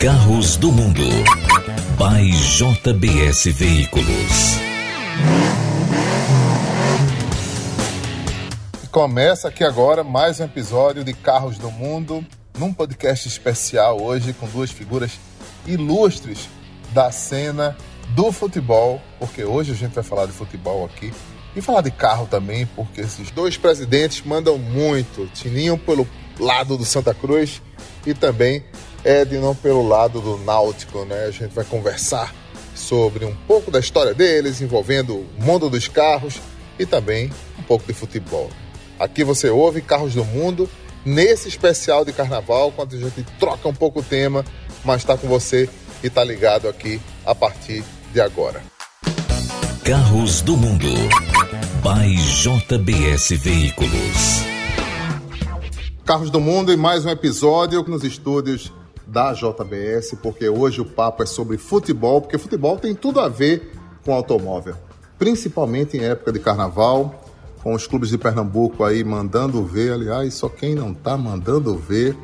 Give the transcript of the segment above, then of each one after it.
Carros do Mundo. By JBS Veículos. Começa aqui agora mais um episódio de Carros do Mundo, num podcast especial hoje com duas figuras ilustres da cena do futebol, porque hoje a gente vai falar de futebol aqui e falar de carro também, porque esses dois presidentes mandam muito. Tininho pelo lado do Santa Cruz e também Ednon pelo lado do Náutico, né? A gente vai conversar sobre um pouco da história deles, envolvendo o mundo dos carros e também um pouco de futebol. Aqui você ouve Carros do Mundo, nesse especial de carnaval, quando a gente troca um pouco o tema, mas está com você e está ligado aqui a partir de agora. Carros do Mundo. By JBS Veículos. Carros do Mundo e mais um episódio nos estúdios da JBS, porque hoje o papo é sobre futebol, porque futebol tem tudo a ver com automóvel, principalmente em época de carnaval, com os clubes de Pernambuco aí mandando ver. Aliás, só quem não tá mandando ver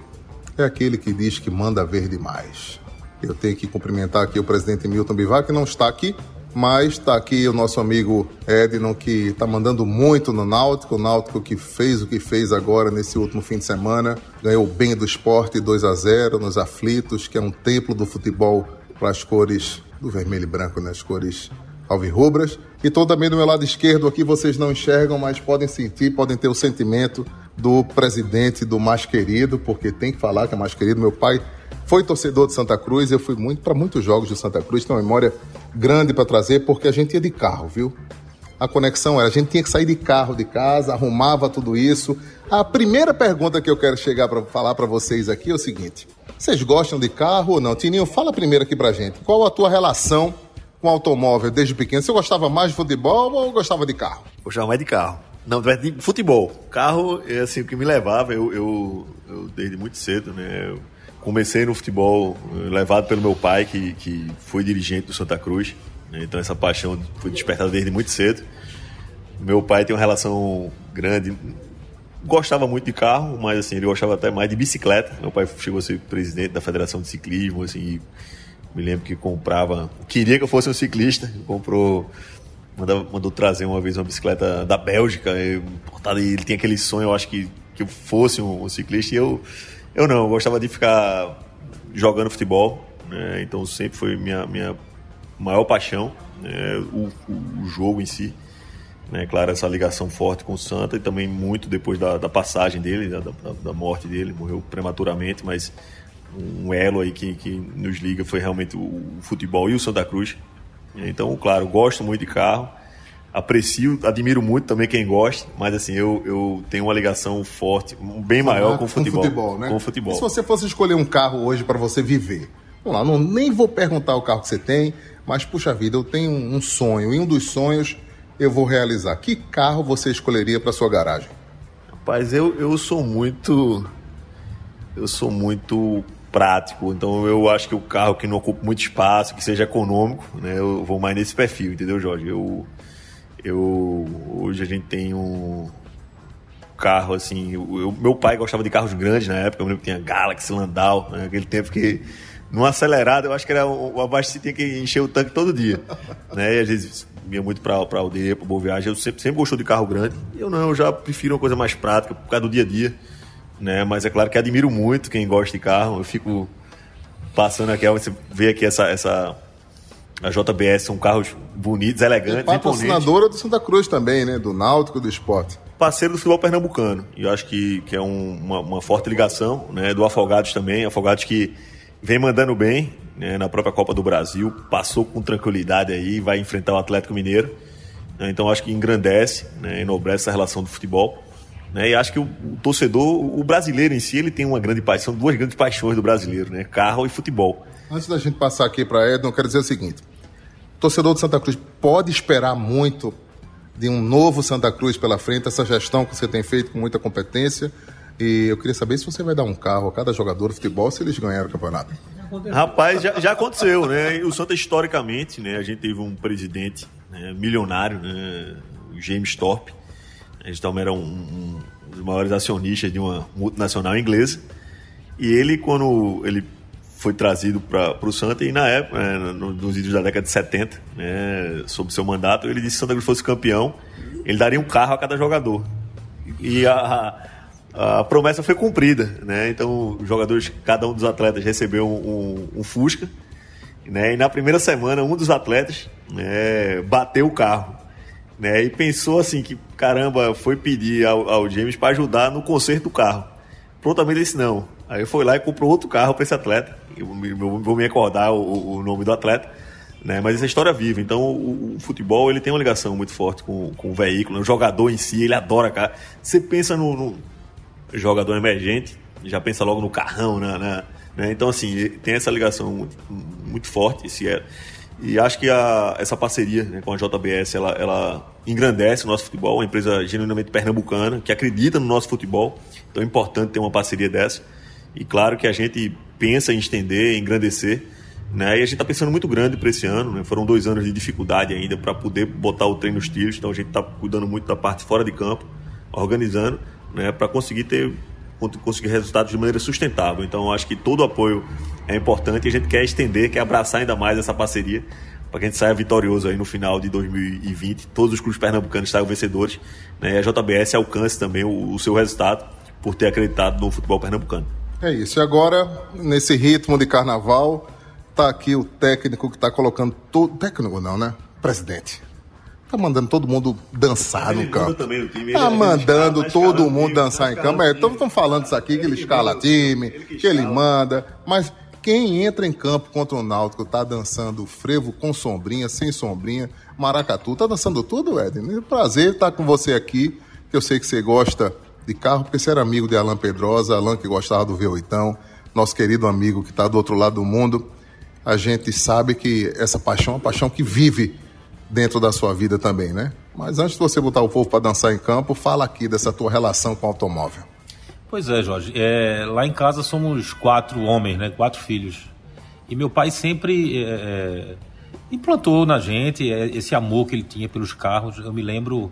é aquele que diz que manda ver demais. Eu tenho que cumprimentar aqui o presidente Milton Bivar, que não está aqui, mas está aqui o nosso amigo Edno, que está mandando muito no Náutico. O Náutico que fez o que fez agora nesse último fim de semana. Ganhou bem do esporte 2 a 0 nos aflitos, que é um templo do futebol para as cores do vermelho e branco, né? as cores alvirrubras. E estou também do meu lado esquerdo aqui, vocês não enxergam, mas podem sentir, podem ter o sentimento do presidente do mais querido, porque tem que falar que é mais querido. Meu pai foi torcedor de Santa Cruz, eu fui muito para muitos jogos de Santa Cruz, tenho uma memória grande para trazer, porque a gente ia de carro, viu? A conexão era, a gente tinha que sair de carro de casa, arrumava tudo isso. A primeira pergunta que eu quero chegar para falar para vocês aqui é o seguinte: vocês gostam de carro ou não? Tininho, fala primeiro aqui pra gente. Qual a tua relação com automóvel desde pequeno? Você gostava mais de futebol ou gostava de carro? Gostava mais de carro. Não, de futebol. Carro, é assim, o que me levava, eu, eu, eu desde muito cedo, né? Eu comecei no futebol eh, levado pelo meu pai, que, que foi dirigente do Santa Cruz. Né? Então essa paixão foi despertada desde muito cedo. Meu pai tem uma relação grande. Gostava muito de carro, mas assim, ele gostava até mais de bicicleta. Meu pai chegou a ser presidente da Federação de Ciclismo, assim, me lembro que comprava, queria que eu fosse um ciclista, comprou mandou, mandou trazer uma vez uma bicicleta da Bélgica, eu, ele tinha aquele sonho, eu acho que que eu fosse um, um ciclista e eu eu não, eu gostava de ficar jogando futebol, né? então sempre foi minha, minha maior paixão, né? o, o, jogo em si. Né? Claro, essa ligação forte com o Santa e também muito depois da, da passagem dele, da, da, da, morte dele, morreu prematuramente, mas um elo aí que, que nos liga foi realmente o, o futebol e o Santa Cruz. Então, claro, gosto muito de carro aprecio, admiro muito também quem gosta, mas assim, eu, eu tenho uma ligação forte, bem maior com o futebol. Com futebol, né? Com o futebol. E se você fosse escolher um carro hoje para você viver? Vamos lá, não, nem vou perguntar o carro que você tem, mas puxa vida, eu tenho um sonho, e um dos sonhos eu vou realizar. Que carro você escolheria para sua garagem? Rapaz, eu, eu sou muito. Eu sou muito prático, então eu acho que o carro que não ocupa muito espaço, que seja econômico, né? Eu vou mais nesse perfil, entendeu, Jorge? Eu eu hoje a gente tem um carro assim. Eu, meu pai gostava de carros grandes na época. Eu lembro que tinha Galaxy, Landau, né, aquele tempo que no acelerado eu acho que era o você tinha que encher o tanque todo dia, né? E às vezes ia muito para para aldeia, para boa viagem. Eu sempre sempre gostou de carro grande. Eu não, eu já prefiro uma coisa mais prática por causa do dia a dia, né? Mas é claro que admiro muito quem gosta de carro. Eu fico passando aqui, você vê aqui essa essa a JBS são carros bonitos, elegantes, e patrocinadora do Santa Cruz também, né? Do Náutico do esporte. Parceiro do futebol pernambucano. E eu acho que, que é um, uma, uma, forte ligação, né? Do Afogados também. Afogados que vem mandando bem né? na própria Copa do Brasil, passou com tranquilidade aí, vai enfrentar o Atlético Mineiro. Né? Então acho que engrandece, né? enobrece essa relação do futebol. Né? E acho que o, o, torcedor, o brasileiro em si, ele tem uma grande paixão, duas grandes paixões do brasileiro, né? Carro e futebol. Antes da gente passar aqui para Edson, eu quero dizer o seguinte: torcedor de Santa Cruz pode esperar muito de um novo Santa Cruz pela frente, essa gestão que você tem feito com muita competência. E eu queria saber se você vai dar um carro a cada jogador de futebol se eles ganharam o campeonato. Rapaz, já, já aconteceu, né? O Santa, historicamente, né? A gente teve um presidente né, milionário, né? O James Thorpe. A gente também era um, um, dos maiores acionistas de uma multinacional inglesa. E ele, quando ele foi trazido para o Santa e na época, né, nos idos da década de 70, né, sob seu mandato, ele disse que Santa Cruz fosse campeão, ele daria um carro a cada jogador. E a, a promessa foi cumprida, né? Então, os jogadores, cada um dos atletas recebeu um, um, um Fusca, né? E na primeira semana, um dos atletas né, bateu o carro, né? E pensou assim que, caramba, foi pedir ao, ao James para ajudar no conserto do carro. Prontamente disse não. Aí foi lá e comprou outro carro para esse atleta. Eu, vou me recordar o, o, nome do atleta, né? Mas essa história é vive. Então, o, o, futebol ele tem uma ligação muito forte com, com o veículo. Né? O jogador em si, ele adora carro. Você pensa no, no jogador emergente, já pensa logo no carrão, né? né? Então, assim, tem essa ligação muito, muito forte. Esse é, e acho que a, essa parceria né, com a JBS ela, ela engrandece o nosso futebol, uma empresa genuinamente pernambucana, que acredita no nosso futebol. Então é importante ter uma parceria dessa. E claro que a gente pensa em estender, em engrandecer. Né? E a gente está pensando muito grande para esse ano. Né? Foram dois anos de dificuldade ainda para poder botar o treino nos tiros. Então a gente está cuidando muito da parte fora de campo, organizando, né? para conseguir ter conseguir resultados de maneira sustentável. Então acho que todo o apoio é importante e a gente quer estender, quer abraçar ainda mais essa parceria para que a gente saia vitorioso aí no final de 2020. Todos os clubes pernambucanos saiam vencedores né? e a JBS alcance também o, o seu resultado por ter acreditado no futebol pernambucano. É isso. E agora, nesse ritmo de carnaval, tá aqui o técnico que está colocando todo. Técnico não, né? Presidente. Tá mandando todo mundo dançar no campo. Também time, tá mandando todo mundo time, dançar em campo. É, estão falando isso aqui, que ele escala time, que ele manda. Mas quem entra em campo contra o Náutico tá dançando frevo com sombrinha, sem sombrinha, maracatu. Tá dançando tudo, Ed. Prazer estar com você aqui, que eu sei que você gosta de carro, porque você era amigo de Alain Pedrosa, Alain que gostava do V8, nosso querido amigo que está do outro lado do mundo. A gente sabe que essa paixão é uma paixão que vive dentro da sua vida também, né? Mas antes de você botar o povo para dançar em campo, fala aqui dessa tua relação com o automóvel. Pois é, Jorge. É, lá em casa somos quatro homens, né? Quatro filhos. E meu pai sempre é, é implantou na gente é, esse amor que ele tinha pelos carros. Eu me lembro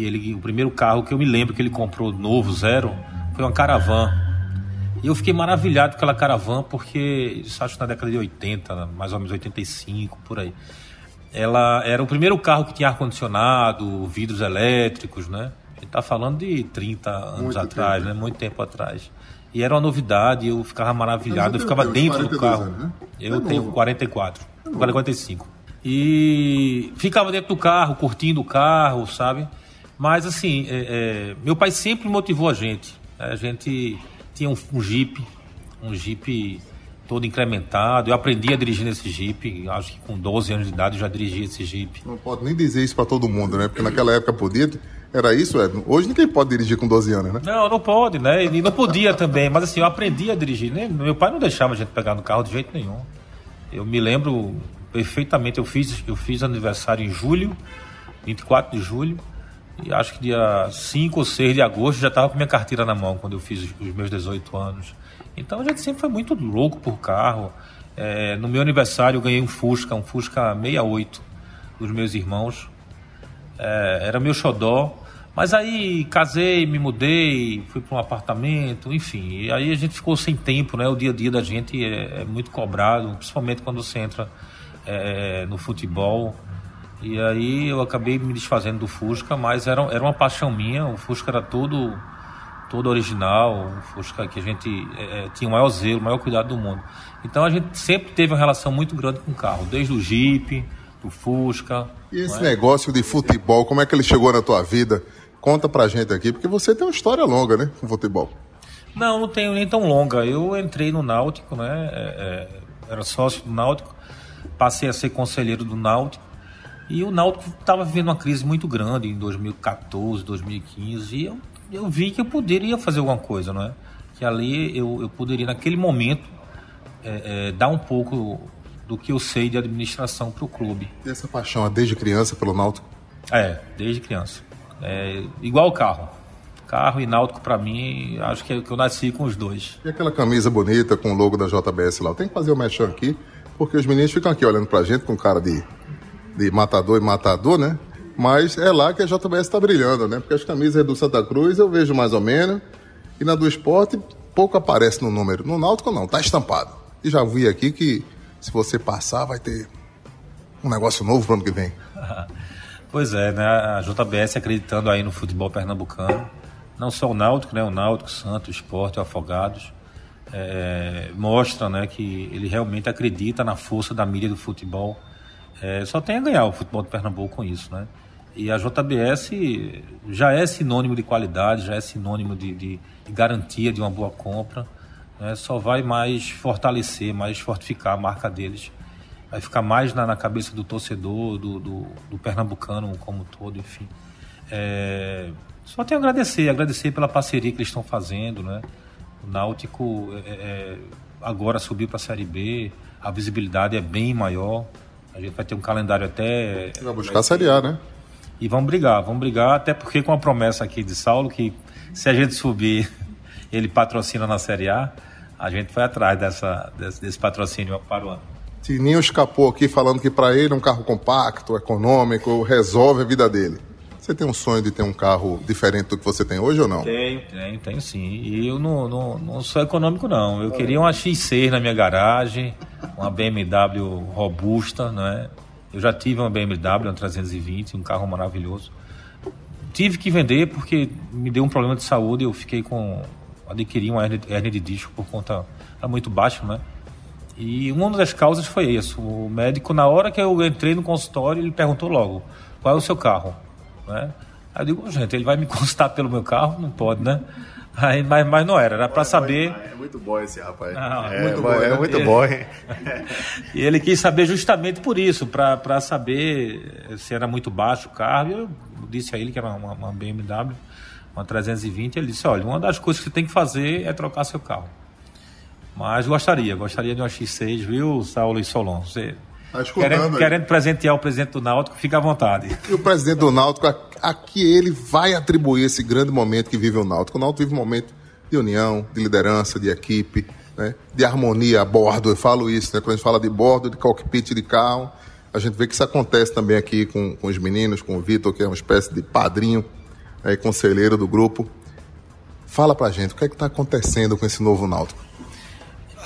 que ele, o primeiro carro que eu me lembro que ele comprou novo, zero, foi uma Caravan. E eu fiquei maravilhado com aquela Caravan porque, isso acho na década de 80, mais ou menos 85, por aí. Ela era o primeiro carro que tinha ar-condicionado, vidros elétricos, né? A gente tá falando de 30 anos Muito atrás, tempo. né? Muito tempo atrás. E era uma novidade, eu ficava maravilhado, eu ficava dentro do carro. Anos, né? Eu é tenho novo. 44, é 45. E ficava dentro do carro, curtindo o carro, sabe? Mas, assim, é, é, meu pai sempre motivou a gente. A gente tinha um, um Jeep, um Jeep todo incrementado. Eu aprendi a dirigir nesse Jeep, acho que com 12 anos de idade eu já dirigi esse Jeep. Não pode nem dizer isso para todo mundo, né? Porque naquela época podia. Era isso, Edno? Hoje ninguém pode dirigir com 12 anos, né? Não, não pode, né? E não podia também, mas assim, eu aprendi a dirigir. Né? Meu pai não deixava a gente pegar no carro de jeito nenhum. Eu me lembro perfeitamente, eu fiz, eu fiz aniversário em julho, 24 de julho, e acho que dia 5 ou 6 de agosto já estava com minha carteira na mão quando eu fiz os meus 18 anos. Então a gente sempre foi muito louco por carro. É, no meu aniversário eu ganhei um Fusca, um Fusca 68 dos meus irmãos. É, era meu xodó. Mas aí casei, me mudei, fui para um apartamento, enfim. E aí a gente ficou sem tempo, né? O dia a dia da gente é, é muito cobrado, principalmente quando você entra é, no futebol. E aí eu acabei me desfazendo do Fusca, mas era, era uma paixão minha. O Fusca era todo, todo original, o Fusca que a gente é, é, tinha o maior zelo, o maior cuidado do mundo. Então a gente sempre teve uma relação muito grande com o carro, desde o Jeep, do Fusca. E esse é? negócio de futebol, como é que ele chegou na tua vida? Conta pra gente aqui, porque você tem uma história longa, né, com futebol. Não, não tenho nem tão longa. Eu entrei no Náutico, né, é, é era sócio do Náutico, passei a ser conselheiro do Náutico e o Náutico estava vivendo uma crise muito grande em 2014, 2015, e eu, eu vi que eu poderia fazer alguma coisa, não é? Que ali eu, eu poderia, naquele momento, é, é, dar um pouco do que eu sei de administração para o clube. E essa paixão é desde criança pelo Náutico? É, desde criança. É, igual o carro. Carro e Náutico, para mim, acho que, é, que eu nasci com os dois. E aquela camisa bonita com o logo da JBS lá? Tem que fazer o mexão aqui, porque os meninos ficam aqui olhando pra gente com cara de de matador e matador, né? Mas é lá que a JBS está brilhando, né? Porque as camisas do Santa Cruz eu vejo mais ou menos. E na do esporte pouco aparece no número. No Náutico não, tá estampado. E já vi aqui que se você passar, vai ter um negócio novo para o ano que vem. pois é, né? A JBS acreditando aí no futebol pernambucano. Não só o Náutico, né? O Náutico, Santos, Esporte, o Afogados. É, mostra né, que ele realmente acredita na força da mídia do futebol. É, só tem a ganhar o futebol de Pernambuco com isso, né? E a JBS já é sinônimo de qualidade, já é sinônimo de, de, de garantia de uma boa compra. Né? Só vai mais fortalecer, mais fortificar a marca deles. Vai ficar mais na, na cabeça do torcedor, do, do, do, pernambucano como todo, enfim. É, só tenho a agradecer, agradecer pela parceria que eles estão fazendo, né? O Náutico é, é, agora subiu para a Série B, a visibilidade é bem maior. A gente vai ter um calendário até. Vai buscar a Série A, né? E vamos brigar, vamos brigar, até porque com a promessa aqui de Saulo, que se a gente subir, ele patrocina na Série A, a gente foi atrás dessa, desse, desse patrocínio para o ano. Tininho escapou aqui falando que para ele um carro compacto, econômico, resolve a vida dele. Você tem um sonho de ter um carro diferente do que você tem hoje ou não? Tenho, tenho, tenho sim. E eu não, não, não sou econômico, não. Eu queria uma X6 na minha garagem, uma BMW robusta, não é? Eu já tive uma BMW, uma 320, um carro maravilhoso. Tive que vender porque me deu um problema de saúde. Eu fiquei com. adquiri uma hernia de disco por conta. era muito baixo, né? E uma das causas foi isso. O médico, na hora que eu entrei no consultório, ele perguntou logo: qual é o seu carro? Né? Aí eu digo: gente, ele vai me consultar pelo meu carro? Não pode, né? Aí, mas, mas não era, era para saber. É muito bom esse rapaz. Não, é, muito bom, é muito bom. E ele quis saber justamente por isso, para saber se era muito baixo o carro. Eu disse a ele que era uma, uma BMW, uma 320. Ele disse: Olha, uma das coisas que você tem que fazer é trocar seu carro. Mas gostaria, gostaria de uma X6, viu, Saulo e Solon? Você Tá querendo, querendo, presentear o presidente do Náutico, fica à vontade. E o presidente do Náutico, a, a que ele vai atribuir esse grande momento que vive o Náutico? O Náutico vive um momento de união, de liderança, de equipe, né? de harmonia a bordo. Eu falo isso, né? quando a gente fala de bordo, de cockpit de carro, a gente vê que isso acontece também aqui com, com os meninos, com o Vitor, que é uma espécie de padrinho né? conselheiro do grupo. Fala pra gente, o que é que está acontecendo com esse novo Náutico?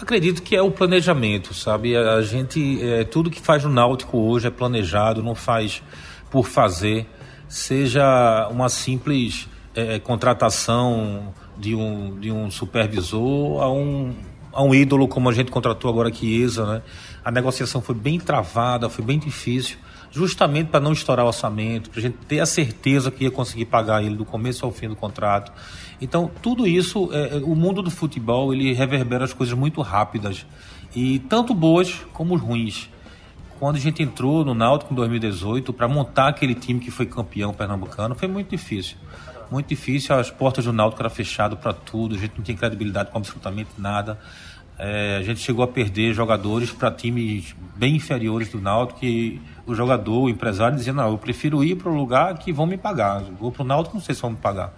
Acredito que é o planejamento, sabe? A gente, é, tudo que faz no Náutico hoje é planejado, não faz por fazer, seja uma simples é, contratação de um, de um supervisor a um, a um ídolo como a gente contratou agora aqui, ESA, né? A negociação foi bem travada, foi bem difícil, justamente para não estourar o orçamento, para a gente ter a certeza que ia conseguir pagar ele do começo ao fim do contrato. Então, tudo isso, é, é, o mundo do futebol, ele reverbera as coisas muito rápidas, e tanto boas como ruins. Quando a gente entrou no Náutico em 2018 para montar aquele time que foi campeão pernambucano, foi muito difícil. Muito difícil, as portas do Náutico eram fechadas para tudo, a gente não tinha credibilidade com absolutamente nada. É, a gente chegou a perder jogadores para times bem inferiores do Náutico e o jogador, o empresário dizia, não, eu prefiro ir para o lugar que vão me pagar. Vou para o Náutico, não sei se vão me pagar.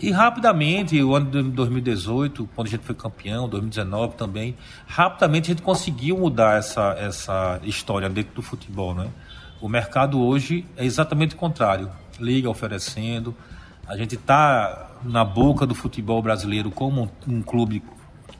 E rapidamente, o ano de 2018, quando a gente foi campeão, 2019 também, rapidamente a gente conseguiu mudar essa, essa história dentro do futebol, né? O mercado hoje é exatamente o contrário. Liga oferecendo. A gente está na boca do futebol brasileiro como um, um clube que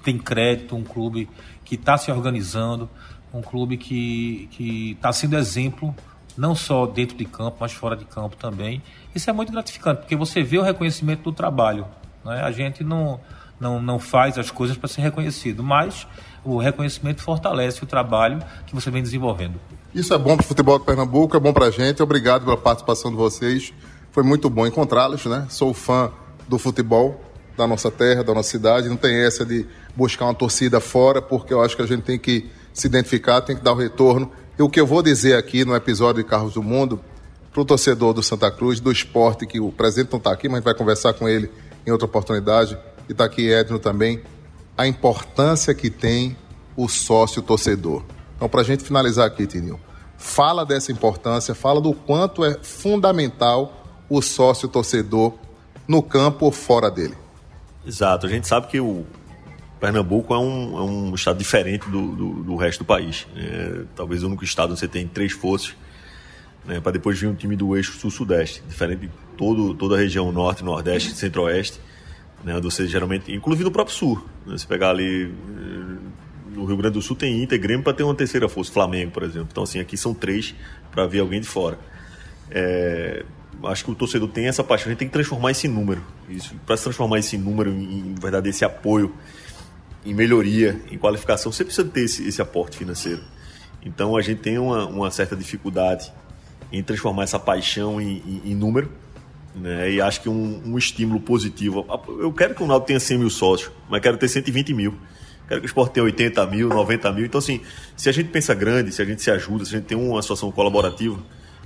tem crédito, um clube que está se organizando, um clube que está sendo exemplo não só dentro de campo, mas fora de campo também. Isso é muito gratificante, porque você vê o reconhecimento do trabalho. Né? A gente não, não, não faz as coisas para ser reconhecido, mas o reconhecimento fortalece o trabalho que você vem desenvolvendo. Isso é bom para o futebol de Pernambuco, é bom para a gente. Obrigado pela participação de vocês. Foi muito bom encontrá-los, né? Sou fã do futebol da nossa terra, da nossa cidade. Não tem essa de buscar uma torcida fora, porque eu acho que a gente tem que se identificar, tem que dar o retorno e o que eu vou dizer aqui no episódio de Carros do Mundo, para o torcedor do Santa Cruz, do esporte, que o presidente não está aqui, mas vai conversar com ele em outra oportunidade, e está aqui Edno também, a importância que tem o sócio torcedor. Então, para a gente finalizar aqui, Tinil, fala dessa importância, fala do quanto é fundamental o sócio torcedor no campo ou fora dele. Exato, a gente sabe que o, Pernambuco é um, é um estado diferente do, do, do resto do país. É, talvez o único estado onde você tem três forças, né, para depois vir um time do eixo sul-sudeste, diferente de todo, toda a região norte, nordeste, centro-oeste, né, onde você geralmente, inclusive no próprio sul, né, você pegar ali eh, no Rio Grande do Sul tem Inter, Grêmio para ter uma terceira força, Flamengo, por exemplo. Então, assim, aqui são três para ver alguém de fora. É, acho que o torcedor tem essa paixão, a gente tem que transformar esse número. Para se transformar esse número em, em verdade, esse apoio, em melhoria, em qualificação, você precisa ter esse, esse aporte financeiro. Então, a gente tem uma, uma certa dificuldade em transformar essa paixão em, em, em número. Né? E acho que um, um, estímulo positivo. Eu quero que o Naldo tenha 100 mil sócios, mas quero ter 120 mil. Quero que o esporte tenha 80 mil, 90 mil. Então, assim, se a gente pensa grande, se a gente se ajuda, se a gente tem uma situação colaborativa,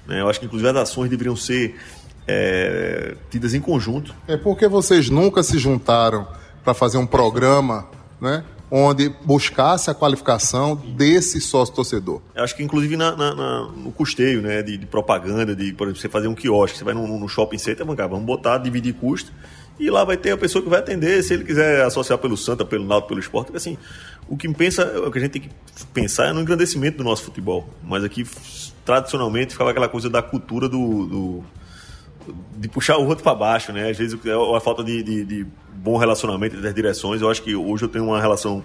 né? eu acho que inclusive as ações deveriam ser é, tidas em conjunto. É porque vocês nunca se juntaram para fazer um programa, né? onde buscasse a qualificação desse sócio torcedor. Eu acho que inclusive na, na, na, no custeio né, de, de, propaganda, de por exemplo, você fazer um quiosque, você vai no, no shopping center, vamos botar, dividir custo, e lá vai ter a pessoa que vai atender, se ele quiser associar pelo Santa, pelo Náutico, pelo esporte, assim, o que pensa, o que a gente tem que pensar é no engrandecimento do nosso futebol. Mas aqui, tradicionalmente, ficava aquela coisa da cultura do, do de puxar o outro para baixo, né? Às vezes é a falta de, de, de bom relacionamento entre as direções. Eu acho que hoje eu tenho uma relação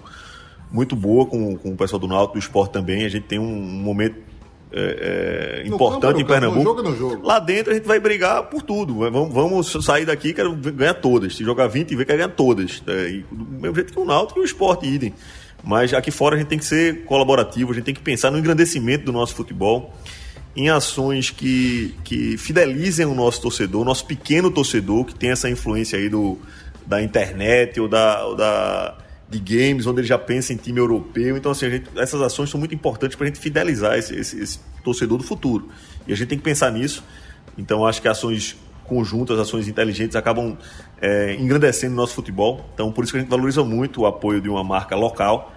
muito boa com, com o pessoal do Náutico, do esporte também. A gente tem um momento é, é, importante campo, em Pernambuco. Campo, jogo, no jogo. Lá dentro a gente vai brigar por tudo. Vamos, vamos sair daqui, quero ganhar todas. Se jogar 20 e ver, quer ganhar todas. É, e, do mesmo jeito que o Náutico e o esporte idem. Mas aqui fora a gente tem que ser colaborativo, a gente tem que pensar no engrandecimento do nosso futebol em ações que, que fidelizem o nosso torcedor, o nosso pequeno torcedor, que tem essa influência aí do, da internet ou da, ou da de games, onde ele já pensa em time europeu. Então, assim, gente, essas ações são muito importantes para a gente fidelizar esse, esse, esse, torcedor do futuro. E a gente tem que pensar nisso. Então, acho que ações conjuntas, ações inteligentes acabam é, engrandecendo o nosso futebol. Então, por isso que a gente valoriza muito o apoio de uma marca local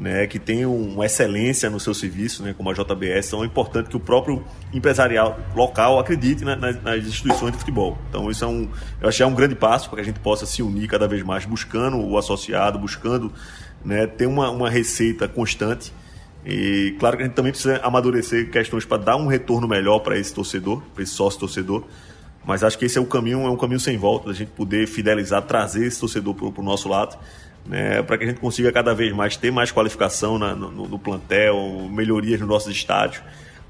né, que tem uma excelência no seu serviço, né, como a JBS, então é importante que o próprio empresarial local acredite nas, nas instituições de futebol. Então isso é um, eu que é um grande passo para que a gente possa se unir cada vez mais, buscando o associado, buscando né, ter uma, uma receita constante. E claro que a gente também precisa amadurecer questões para dar um retorno melhor para esse torcedor, para esse sócio torcedor. Mas acho que esse é o caminho, é um caminho sem volta, a gente poder fidelizar, trazer esse torcedor para o nosso lado né, para que a gente consiga cada vez mais ter mais qualificação na, no, no, plantel, melhorias nos nossos estádios.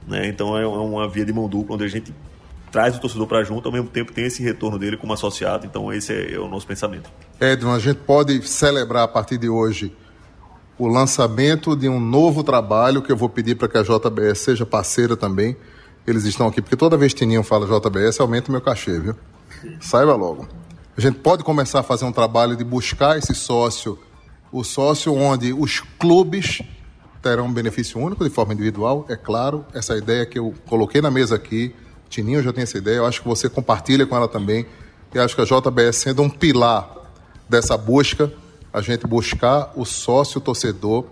Né? Então é, é uma via de mão dupla onde a gente traz o torcedor para junto, ao mesmo tempo tem esse retorno dele como associado. Então esse é, é o nosso pensamento. Edson, a gente pode celebrar a partir de hoje o lançamento de um novo trabalho que eu vou pedir para que a JBS seja parceira também. Eles estão aqui, porque toda vez que Tininho fala JBS, aumenta o meu cachê, viu? Saiba logo. A gente pode começar a fazer um trabalho de buscar esse sócio, o sócio onde os clubes terão um benefício único de forma individual, é claro. Essa ideia que eu coloquei na mesa aqui, Tininho já tem essa ideia, eu acho que você compartilha com ela também. E acho que a JBS sendo um pilar dessa busca, a gente buscar o sócio torcedor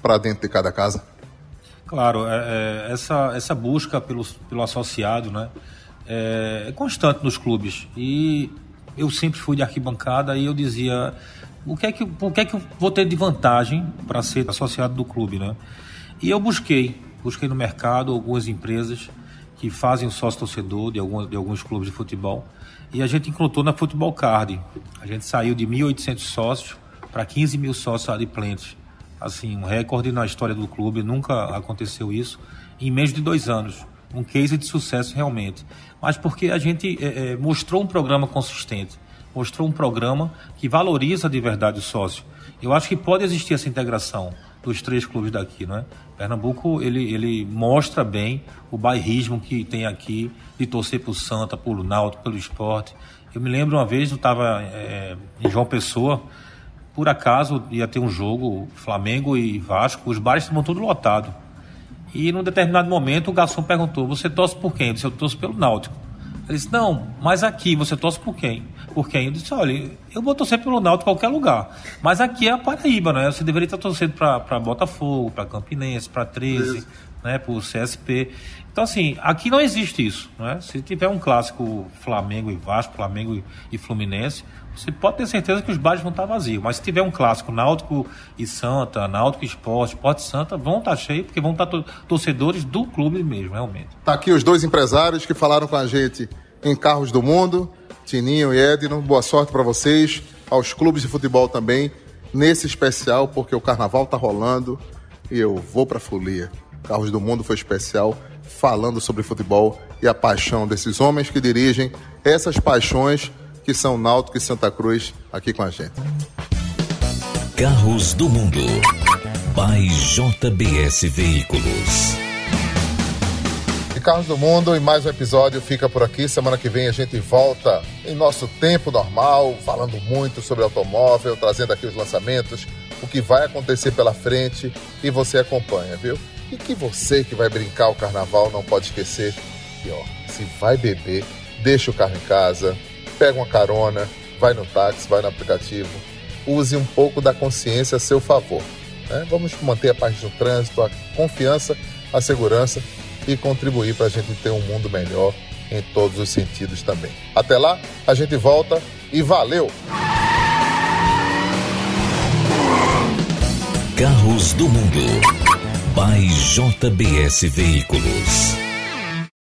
para dentro de cada casa. Claro, é, é, essa, essa busca pelo, pelo associado né, é, é constante nos clubes. E eu sempre fui de arquibancada e eu dizia o que é que, o que, é que eu vou ter de vantagem para ser associado do clube, né? E eu busquei, busquei no mercado algumas empresas que fazem o sócio torcedor de, alguns, de alguns clubes de futebol e a gente encontrou na Futebol Card. A gente saiu de 1.800 sócios para 15 mil sócios adimplentes. Assim, um recorde na história do clube, nunca aconteceu isso em menos de dois anos um case de sucesso realmente. Mas porque a gente é, é, mostrou um programa consistente, mostrou um programa que valoriza de verdade o sócio. Eu acho que pode existir essa integração dos três clubes daqui, não é? Pernambuco ele, ele mostra bem o bairrismo que tem aqui de torcer por Santa, pelo Náutico, pelo esporte. Eu me lembro uma vez eu estava é, em João Pessoa, por acaso ia ter um jogo Flamengo e Vasco, os bares estavam todos lotados. E num determinado momento o garçom perguntou: Você torce por quem? Eu disse: Eu torço pelo Náutico. Ele disse: Não, mas aqui você torce por quem? Por quem? Eu disse: Olha, eu vou torcer pelo Náutico em qualquer lugar. Mas aqui é a Paraíba, né? Você deveria estar torcendo para Botafogo, para Campinense, para 13, né? Para o CSP. Então, assim, aqui não existe isso. Né? Se tiver um clássico Flamengo e Vasco, Flamengo e Fluminense, você pode ter certeza que os bares vão estar vazios. Mas se tiver um clássico Náutico e Santa, Náutico Esporte, Esporte Santa, vão estar cheios, porque vão estar torcedores do clube mesmo, realmente. Tá aqui os dois empresários que falaram com a gente em Carros do Mundo, Tininho e Edno. Boa sorte para vocês, aos clubes de futebol também. nesse especial porque o carnaval tá rolando e eu vou pra folia. Carros do Mundo foi especial falando sobre futebol e a paixão desses homens que dirigem essas paixões que são Náutico e Santa Cruz aqui com a gente. Carros do Mundo. By JBS Veículos. E Carros do Mundo, e mais um episódio fica por aqui. Semana que vem a gente volta em nosso tempo normal, falando muito sobre automóvel, trazendo aqui os lançamentos, o que vai acontecer pela frente e você acompanha, viu? E que você que vai brincar o carnaval não pode esquecer que, ó, se vai beber, deixa o carro em casa, pega uma carona, vai no táxi, vai no aplicativo, use um pouco da consciência a seu favor. Né? Vamos manter a paz no trânsito, a confiança, a segurança e contribuir para a gente ter um mundo melhor em todos os sentidos também. Até lá, a gente volta e valeu! Carros do Mundo. By JBS Veículos.